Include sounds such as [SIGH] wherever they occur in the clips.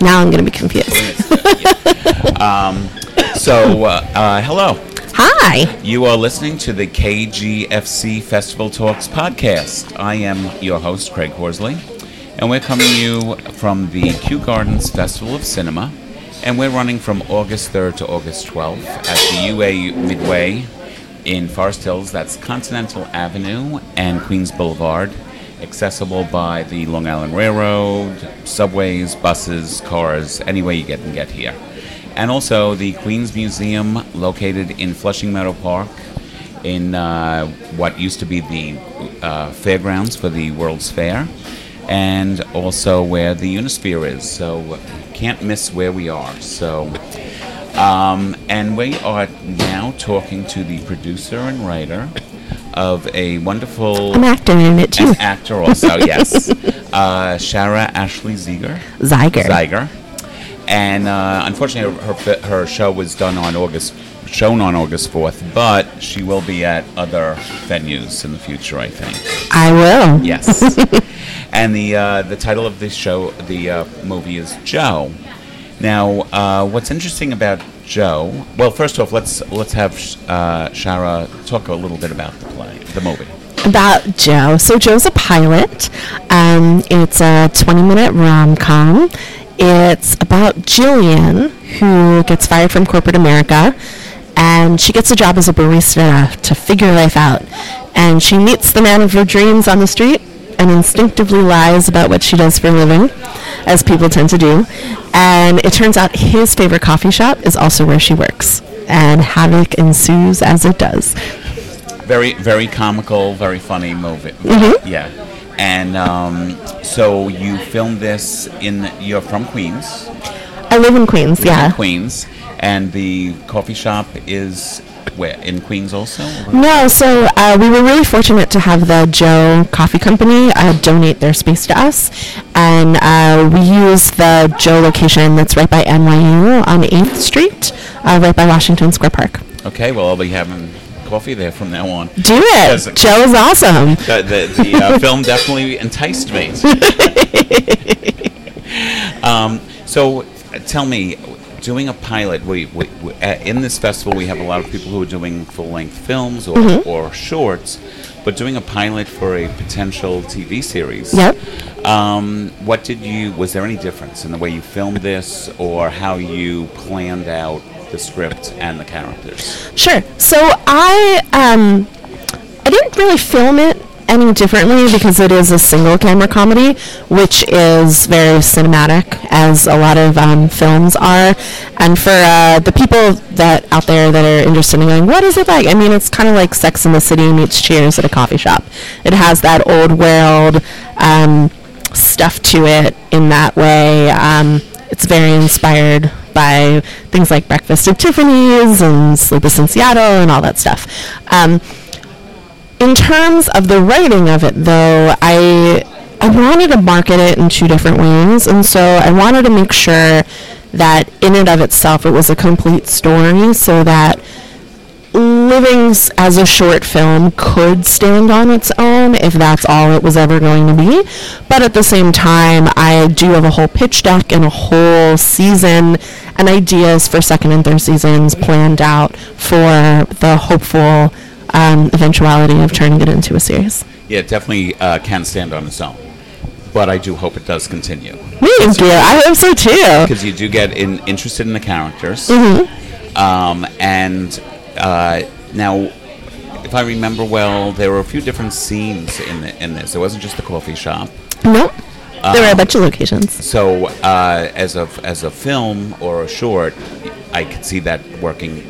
Now I'm going to be confused. [LAUGHS] um, so, uh, uh, hello. Hi. You are listening to the KGFC Festival Talks podcast. I am your host, Craig Horsley, and we're coming to you from the Kew Gardens Festival of Cinema, and we're running from August 3rd to August 12th at the UA Midway in Forest Hills. That's Continental Avenue and Queens Boulevard accessible by the Long Island Railroad, subways, buses, cars, any way you get and get here. And also the Queens Museum, located in Flushing Meadow Park, in uh, what used to be the uh, fairgrounds for the World's Fair, and also where the Unisphere is. So can't miss where we are. So. Um, and we are now talking to the producer and writer of a wonderful. I'm actor in it too. An actor also, [LAUGHS] yes. Uh, Shara Ashley Zeiger. Zeiger. Zeiger. And uh, unfortunately, her, her, her show was done on August, shown on August 4th, but she will be at other venues in the future, I think. I will. Yes. [LAUGHS] and the uh, the title of this show, the uh, movie, is Joe. Now, uh, what's interesting about Joe? Well, first off, let's let's have uh, Shara talk a little bit about the play, the movie. About Joe. So Joe's a pilot. Um, it's a 20-minute rom-com. It's about Jillian, who gets fired from corporate America, and she gets a job as a barista to figure life out. And she meets the man of her dreams on the street and instinctively lies about what she does for a living, as people tend to do. And it turns out his favorite coffee shop is also where she works. And havoc ensues as it does. Very, very comical, very funny movie. Mm-hmm. Yeah. And um, so you filmed this in, you're from Queens. I live in Queens, yeah. In Queens. And the coffee shop is where in Queens also? No, so uh, we were really fortunate to have the Joe Coffee Company uh, donate their space to us, and uh, we use the Joe location that's right by NYU on 8th Street, uh, right by Washington Square Park. Okay, well I'll be having coffee there from now on. Do it. Joe is awesome. The, the, the uh, [LAUGHS] film definitely enticed me. [LAUGHS] um, so tell me, doing a pilot, we, we, we uh, in this festival we have a lot of people who are doing full-length films or, Mhm. or shorts, but doing a pilot for a potential TV series. Yep. Um, what did you? Was there any difference in the way you filmed this, or how you planned out the script and the characters? Sure. So I um, I didn't really film it any differently because it is a single camera comedy, which is very cinematic, as a lot of um, films are. And for uh, the people that out there that are interested in going, what is it like? I mean, it's kind of like Sex in the City meets Cheers at a coffee shop. It has that old world um, stuff to it in that way. Um, it's very inspired by things like Breakfast at Tiffany's and Sleepless in Seattle and all that stuff. In terms of the writing of it, though, I I wanted to market it in two different ways, and so I wanted to make sure that in and of itself it was a complete story, so that Livings as a short film could stand on its own if that's all it was ever going to be. But at the same time, I do have a whole pitch deck and a whole season and ideas for second and third seasons planned out for the hopeful um, eventuality of turning it into a series. Yeah, it definitely uh, can stand on its own, but I do hope it does continue. Thank you. I hope so too. Because you do get in, interested in the characters. Mhm. Um, and uh, now, if I remember well, there were a few different scenes in the, in this. It wasn't just the coffee shop. Nope. There were a Um, bunch of locations. So, uh, as a as a film or a short, I could see that working.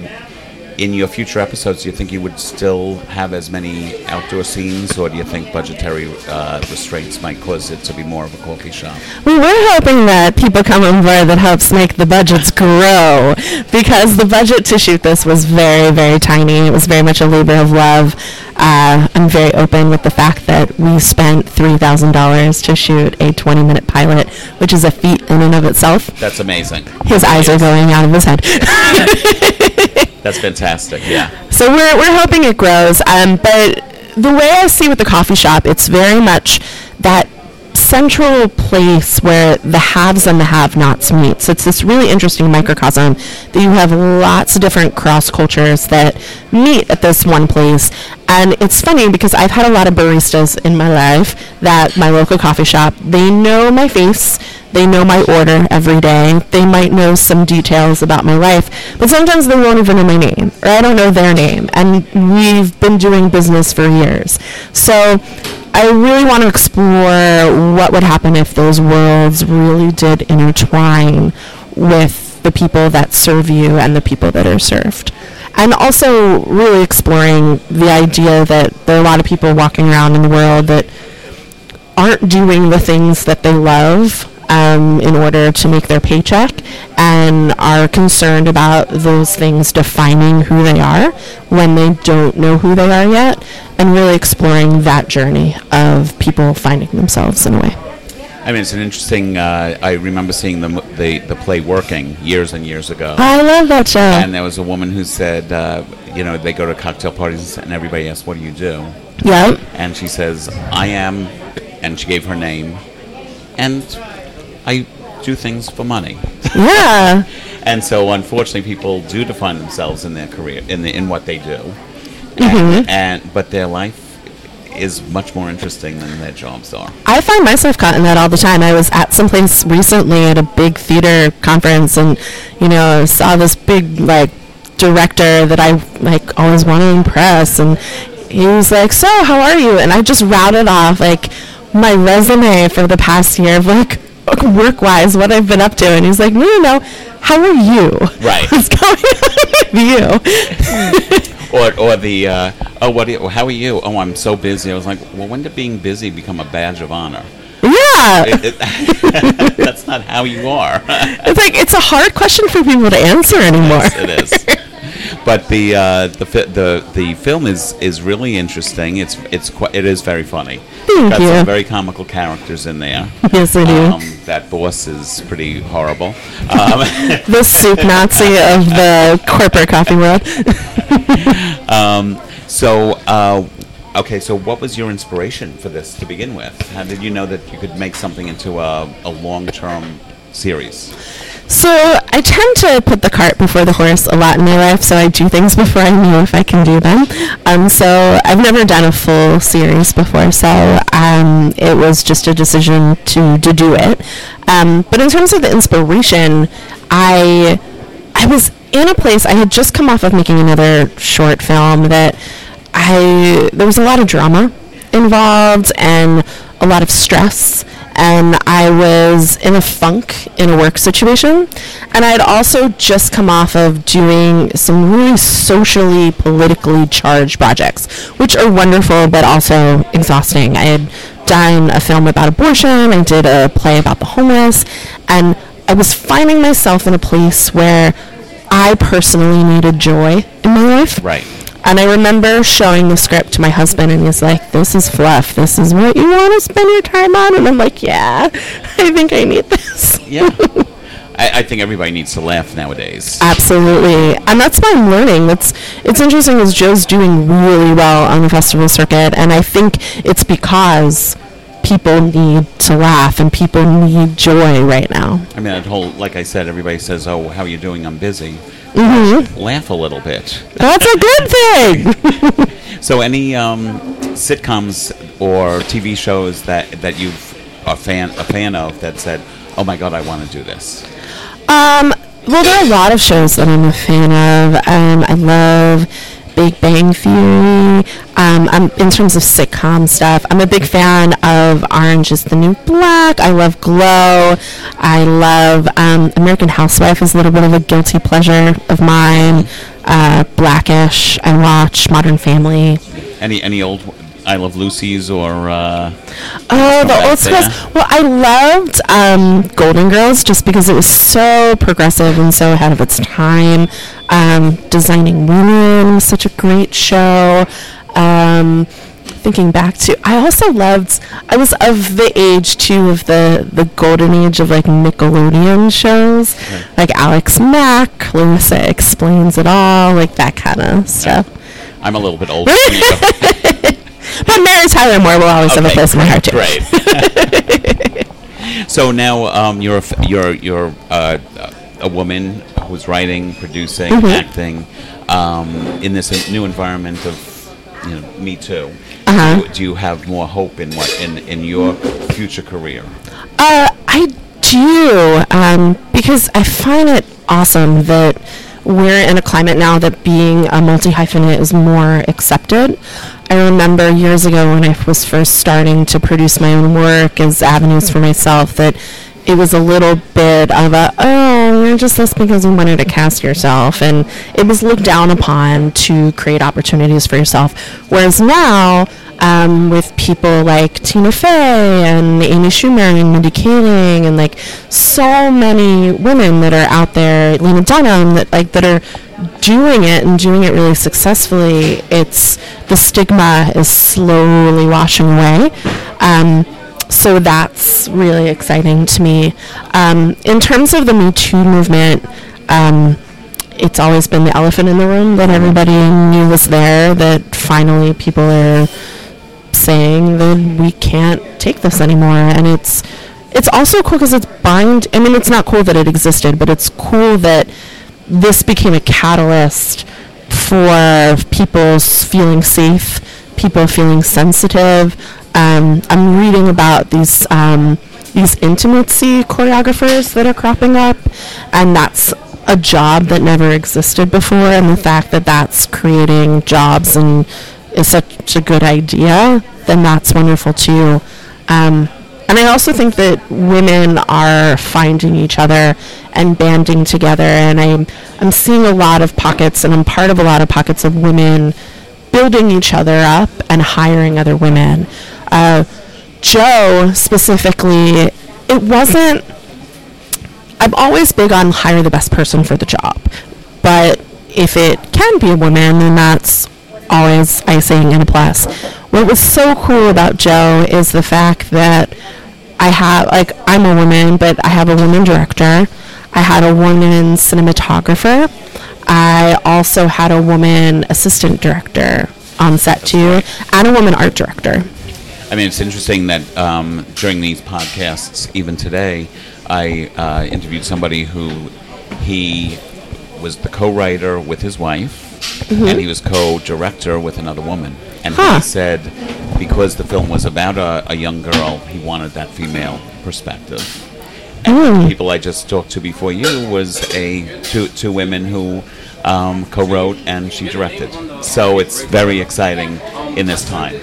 In your future episodes, do you think you would still have as many outdoor scenes, or do you think budgetary uh, restraints might cause it to be more of a coffee shop? We were hoping that people come board that helps make the budgets grow because the budget to shoot this was very, very tiny. It was very much a labor of love. Uh, I'm very open with the fact that we spent $3,000 to shoot a 20 minute pilot, which is a feat in and of itself. That's amazing. His eyes are going out of his head. [LAUGHS] [LAUGHS] That's fantastic. Yeah. So we're, we're hoping it grows. Um, but the way I see with the coffee shop, it's very much that central place where the haves and the have-nots meet. So it's this really interesting microcosm that you have lots of different cross cultures that meet at this one place. And it's funny because I've had a lot of baristas in my life that my local coffee shop, they know my face, they know my order every day, they might know some details about my life, but sometimes they won't even know my name or I don't know their name. And we've been doing business for years. So I really want to explore what would happen if those worlds really did intertwine with the people that serve you and the people that are served. And also really exploring the idea that there are a lot of people walking around in the world that aren't doing the things that they love um, in order to make their paycheck and are concerned about those things defining who they are when they don't know who they are yet and really exploring that journey of people finding themselves in a way. I mean, it's an interesting. Uh, I remember seeing the, the the play working years and years ago. I love that show. And there was a woman who said, uh, you know, they go to cocktail parties and everybody asks, "What do you do?" Yep. And she says, "I am," and she gave her name, and I do things for money. Yeah. [LAUGHS] and so, unfortunately, people do define themselves in their career, in the, in what they do, Mm-hmm. and, and but their life is much more interesting than their jobs are. I find myself caught in that all the time. I was at some place recently at a big theater conference, and you know, saw this big like director that I like always want to impress, and he was like, "So, how are you?" And I just routed off like my resume for the past year of like work-wise what I've been up to, and he's like, "No, no, no. How are you? Right. [LAUGHS] What's going on with you?" [LAUGHS] Or, or the uh, oh what do you, how are you oh I'm so busy I was like well when did being busy become a badge of honor yeah. It- it- [LAUGHS] that's not how you are It's like it's a hard question for people to answer anymore. Yes, it is. But the uh, the fi- the the film is is really interesting. It's it's quite it is very funny. Thank Got you. some very comical characters in there. yes, I do. Um, that boss is pretty horrible. Um, [LAUGHS] the soup Nazi of the corporate coffee world. [LAUGHS] um, so uh, okay, so what was your inspiration for this to begin with? How did you know that you could make something into a, a long term series? So I tend to put the cart before the horse a lot in my life, so I do things before I know if I can do them. Um, so I've never done a full series before, so um, it was just a decision to, to do it. Um, but in terms of the inspiration, I I was in a place I had just come off of making another short film that I there was a lot of drama involved and a lot of stress and I was in a funk in a work situation and I had also just come off of doing some really socially politically charged projects which are wonderful but also exhausting. I had done a film about abortion, I did a play about the homeless and I was finding myself in a place where I personally needed joy in my life. Right. And I remember showing the script to my husband, and he's like, "This is fluff. This is what you want to spend your time on." And I'm like, "Yeah, [LAUGHS] I think I need this." Yeah. [LAUGHS] I, I think everybody needs to laugh nowadays. Absolutely, and that's what I'm learning. It's it's interesting as Joe's doing really well on the festival circuit, and I think it's because people need to laugh and people need joy right now. I mean, that whole, like I said, everybody says, "Oh, how are you doing? I'm busy." Mm-hmm. Laugh a little bit. That's a good thing. [LAUGHS] So, any um, sitcoms or TV shows that that you are fan a fan of that said, "Oh my God, I want to do this." Um, well, there are a lot of shows that I'm a fan of. Um, I love Big Bang Theory. Um, I'm, in terms of sitcom stuff, I'm a big fan of Orange is the New Black. I love Glow. I love um, American Housewife is a little bit of a guilty pleasure of mine. Uh, Blackish. I watch Modern Family. Any any old I Love Lucy's or uh, Oh, the old there. schools. Well, I loved um, Golden Girls just because it was so progressive and so ahead of its time. Um, Designing Women was such a great show. Um, thinking back to, I also loved. I was of the age too of the the golden age of like Nickelodeon shows, Right. like Alex Mack, Clarissa Explains It All, like that kind of stuff. I'm a little bit older. [LAUGHS] but Mary Tyler Moore will always have a Okay, place in my heart too. Great. [LAUGHS] [LAUGHS] so now um, you're a you're you're uh, a woman who's writing, producing, Mm-hmm. acting um, in this new environment of you know Me Too. Uh-huh. Do, do you have more hope in what in in your future career? Uh, I do, um, because I find it awesome that we're in a climate now that being a multi hyphenate is more accepted. I remember years ago when I was first starting to produce my own work as avenues for myself that it was a little bit of a oh you're just this because you wanted to cast yourself and it was looked down upon to create opportunities for yourself whereas now um, with people like Tina Fey and Amy Schumer and Mindy Kaling and like so many women that are out there, Lena Dunham that like that are doing it and doing it really successfully. It's the stigma is slowly washing away. Um, so that's really exciting to me. Um, in terms of the Me Too movement, um, it's always been the elephant in the room that everybody knew was there. That finally people are saying that we can't take this anymore, and it's it's also cool because it's bind. I mean, it's not cool that it existed, but it's cool that this became a catalyst for people feeling safe, people feeling sensitive. Um, I'm reading about these um, these intimacy choreographers that are cropping up, and that's a job that never existed before. And the fact that that's creating jobs and is such a good idea, then that's wonderful too. Um, and I also think that women are finding each other and banding together, and I'm I'm seeing a lot of pockets, and I'm part of a lot of pockets of women building each other up and hiring other women. Uh, Joe specifically, it wasn't. I'm always big on hire the best person for the job, but if it can be a woman, then that's always icing and a plus. What was so cool about Joe is the fact that I have, like, I'm a woman, but I have a woman director. I had a woman cinematographer. I also had a woman assistant director on set too, and a woman art director. I mean, it's interesting that um, during these podcasts, even today, I uh, interviewed somebody who he was the co-writer with his wife, and he was co-director with another woman. And Huh. he said because the film was about a, a young girl, he wanted that female perspective. And the people I just talked to before you was a two two women who um, co-wrote and she directed. So it's very exciting in this time.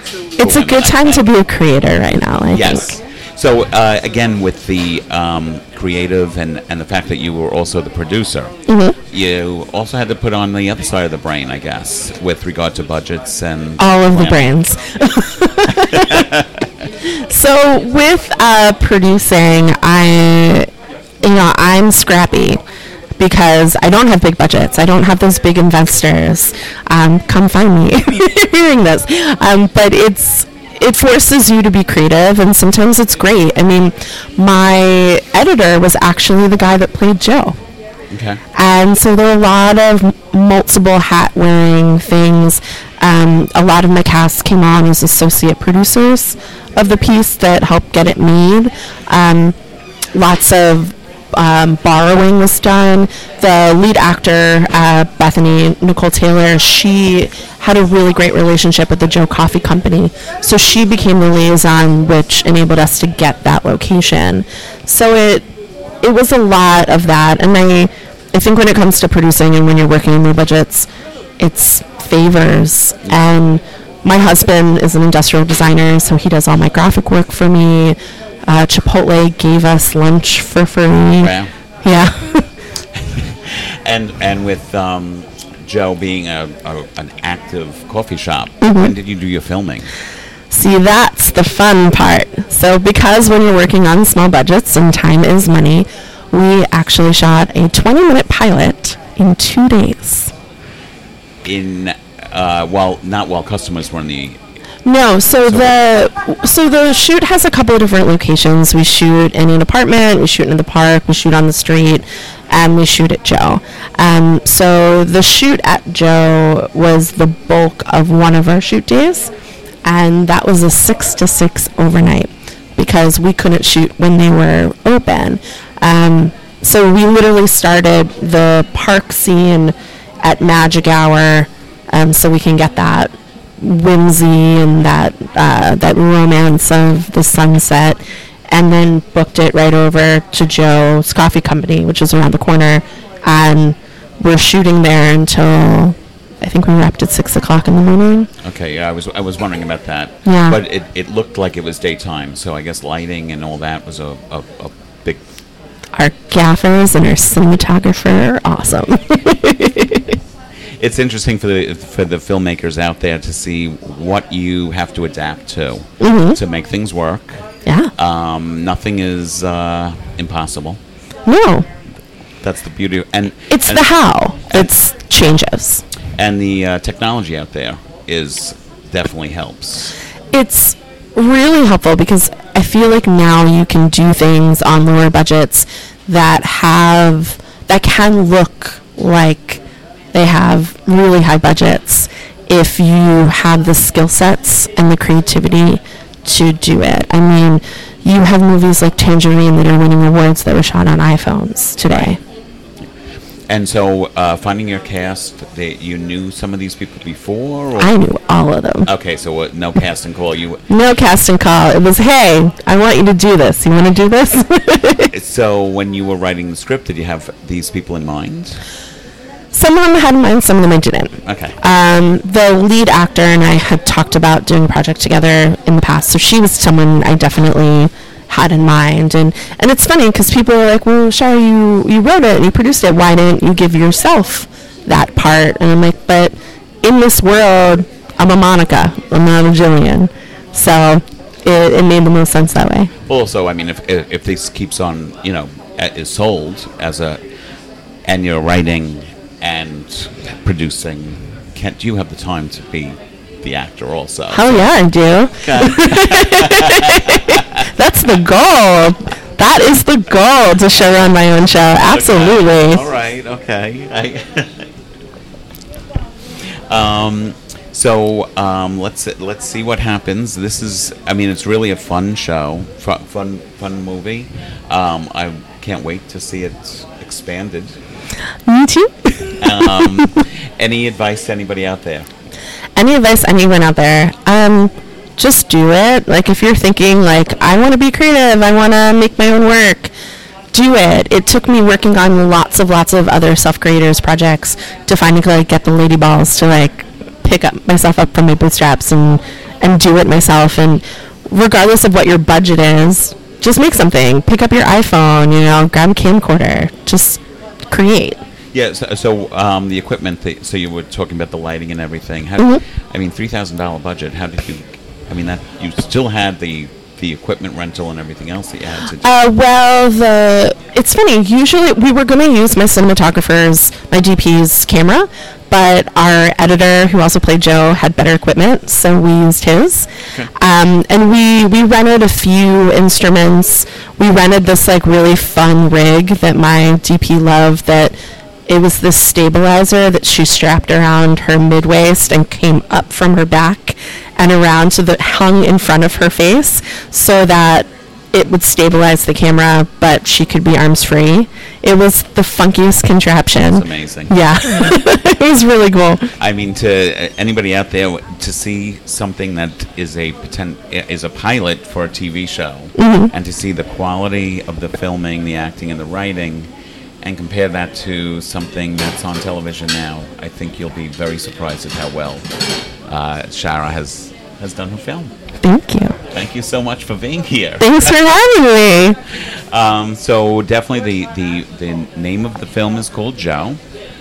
It's a good time to be a creator right now, I Yes. think. So uh, again, with the um, creative and, and the fact that you were also the producer, Mhm. You also had to put on the other side of the brain, I guess, with regard to budgets and all of the brands. [LAUGHS] so with uh, producing, I, you know, I'm scrappy because I don't have big budgets. I don't have those big investors. Um, come find me if [LAUGHS] you're hearing this. Um, but it's it forces you to be creative, and sometimes it's great. I mean, my editor was actually the guy that played Joe. Okay. And so there are a lot of multiple hat wearing things. Um, a lot of my cast came on as associate producers of the piece that helped get it made. Um, lots of um, borrowing was done. The lead actor, uh, Bethany Nicole Taylor, she had a really great relationship with the Joe Coffee Company, so she became the liaison, which enabled us to get that location. So it it was a lot of that, and I I think when it comes to producing and when you're working in low budgets, it's favors and. My husband is an industrial designer, so he does all my graphic work for me. Uh, Chipotle gave us lunch for free. Wow. Yeah. [LAUGHS] And and with um, Joe being a, a an active coffee shop, Mm-hmm. when did you do your filming? See, that's the fun part. So, because when you're working on small budgets and time is money, we actually shot a 20 minute pilot in two days. In uh, well, not while customers were in the. No, so the so the shoot has a couple of different locations. We shoot in an apartment, we shoot in the park, we shoot on the street, and we shoot at Joe. Um, so the shoot at Joe was the bulk of one of our shoot days, and that was a six to six overnight because we couldn't shoot when they were open. Um, so we literally started the park scene at magic hour, um, so we can get that whimsy and that uh, that romance of the sunset, and then booked it right over to Joe's Coffee Company, which is around the corner, and we're shooting there until I think we wrapped at six o'clock in the morning. Okay, yeah, I was I was wondering about that. Yeah. But it, it looked like it was daytime, so I guess lighting and all that was a, a, a big. Our gaffers and our cinematographer are awesome. [LAUGHS] It's interesting for the for the filmmakers out there to see what you have to adapt to Mhm. to make things work. yeah. Um, nothing is uh, impossible. no, That's the beauty. Of, and it's and, the how that changes. And the uh, technology out there is definitely helps. It's really helpful because I feel like now you can do things on lower budgets that have that can look like they have really high budgets if you have the skill sets and the creativity to do it. I mean, you have movies like Tangerine that are winning awards that were shot on iPhones today. And so, uh, finding your cast, they, you knew some of these people before. Or? I knew all of them. okay, so uh, no casting call. You [LAUGHS] No casting call. It was, hey, I want you to do this. You want to do this? [LAUGHS] so when you were writing the script, did you have these people in mind? some of them I had in mind, some of them I didn't. Okay. Um, the lead actor and I had talked about doing a project together in the past, so she was someone I definitely had in mind. And, and it's funny because people are like, well, Shara, you, you wrote it and you produced it. Why didn't you give yourself that part? And I'm like, but in this world, I'm a Monica. I'm not a Jillian. So it, it made the most sense that way. Also, I mean, if if if this keeps on, you know, uh, is sold as a, and you're writing and producing, can't you have the time to be the actor also? Hell yeah, I do. [LAUGHS] That's the goal. That is the goal to show run my own show. Absolutely. All right. Okay. I [LAUGHS] um, so um, let's let's see what happens. This is, I mean, it's really a fun show, fun fun, fun movie. Um, I can't wait to see it expanded. Me too. Um, [LAUGHS] any advice to anybody out there? Any advice anyone out there? Um, just do it. Like if you're thinking like I want to be creative, I want to make my own work. Do it. It took me working on lots of lots of other self creators projects to finally like get the lady balls to like pick up myself up from my bootstraps and and do it myself. And regardless of what your budget is, just make something. Pick up your iPhone. You know, grab a camcorder. Just create. Yeah. So, so um, the equipment. That, so you were talking about the lighting and everything. How, Mhm. I mean, three thousand dollar budget. How did you? I mean, that you still had the the equipment rental and everything else that you had to. do. Uh, well, the it's funny. Usually, we were going to use my cinematographer's, my DP's camera, but our editor, who also played Joe, had better equipment, so we used his. Um, and we we rented a few instruments. We rented this like really fun rig that my DP loved. That it was this stabilizer that she strapped around her mid waist and came up from her back and around so that hung in front of her face so that it would stabilize the camera but she could be arms free. It was the funkiest contraption. That's amazing. Yeah. [LAUGHS] it was really cool. I mean, to uh, anybody out there, to see something that is a potent, is a pilot for a TV show, Mm-hmm. and to see the quality of the filming, the acting, and the writing, and compare that to something that's on television now, I think you'll be very surprised at how well uh, Shara has has done her film. Thank you. Thank you so much for being here. Thanks for having me. [LAUGHS] Um, so definitely the, the, the name of the film is called Joe,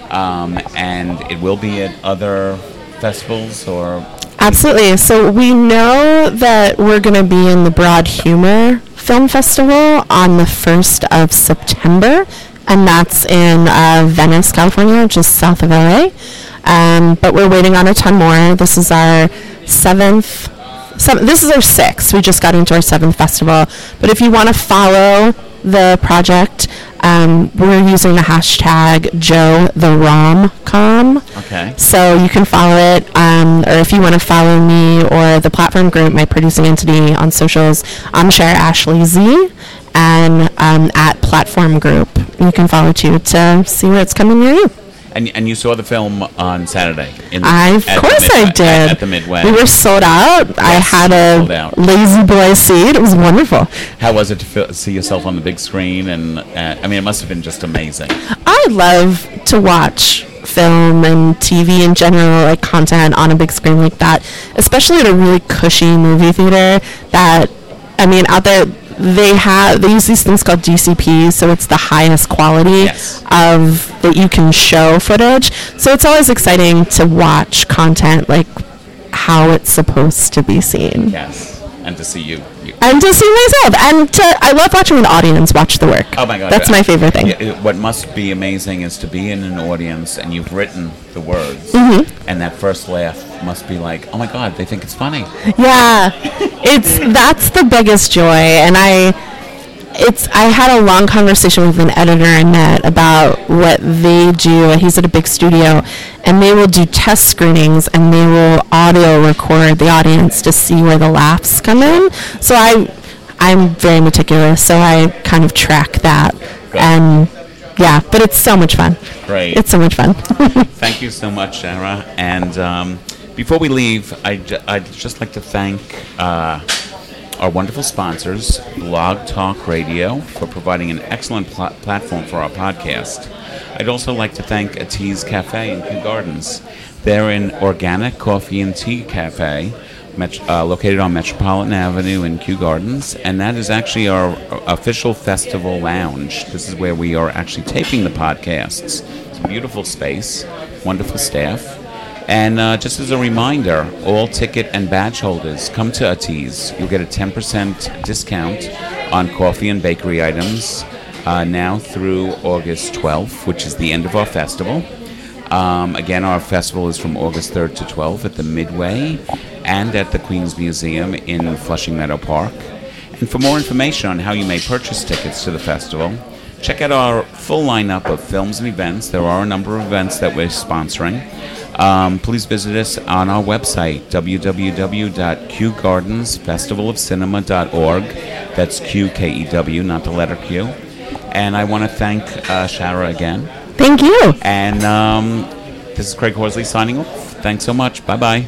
um, and it will be at other festivals or Absolutely. So we know that we're going to be in the Broad Humor Film Festival on the 1st of September, and that's in uh, Venice, California, just south of LA. Um, but we're waiting on a ton more. This is our seventh. Seven, this is our sixth. We just got into our seventh festival. But if you want to follow the project, Um, we're using the hashtag Joe the Romcom. Okay. So you can follow it, um, or if you want to follow me or the platform group, my producing entity on socials, I'm Shara Ashley Z, and um, at Platform Group, you can follow too to see where it's coming near you. And, and you saw the film on Saturday. In the, I, of at the course I did. At, at the Midway. We were sold out. I had a lazy boy seat. It was wonderful. How was it to feel, see yourself on the big screen? And uh, I mean, it must have been just amazing. I love to watch film and TV in general, like content on a big screen like that, especially at a really cushy movie theater. That I mean, out there they have they use these things called DCPs, so it's the highest quality Yes. of that you can show footage. So it's always exciting to watch content like how it's supposed to be seen. Yes. And to see you. And to see myself, and to, I love watching an audience watch the work. Oh my God! that's my favorite thing. It- what must be amazing is to be in an audience and you've written the words, Mm-hmm. and that first laugh must be like, "Oh my God, they think it's funny." Yeah, it's that's the biggest joy, and I, it's I had a long conversation with an editor I met about what they do. and He's at a big studio, and they will do test screenings, and they will audio record the audience to see where the laughs come in. So I, I'm very meticulous, so I kind of track that, and yeah, but it's so much fun. Great. It's so much fun. [LAUGHS] Thank you so much, Sarah. And um, before we leave, I'd, ju- I'd just like to thank uh, our wonderful sponsors, Blog Talk Radio, for providing an excellent pla- platform for our podcast. I'd also like to thank Atiz Cafe in Kew Gardens. They're an organic coffee and tea cafe met- uh, located on Metropolitan Avenue in Kew Gardens, and that is actually our official festival lounge. This is where we are actually taping the podcasts. It's a beautiful space, wonderful staff. And uh, just as a reminder, all ticket and badge holders come to Atiz. You'll get a 10% discount on coffee and bakery items uh, now through August 12th, which is the end of our festival. Um, again, our festival is from August 3rd to 12th at the Midway and at the Queens Museum in Flushing Meadow Park. And for more information on how you may purchase tickets to the festival, check out our full lineup of films and events. There are a number of events that we're sponsoring. Um, please visit us on our website, www.kewgardensfestivalofcinema.org. That's Q K E W, not the letter Q. And I want to thank uh, Shara again. Thank you. And um, this is Craig Horsley signing off. Thanks so much. Bye bye.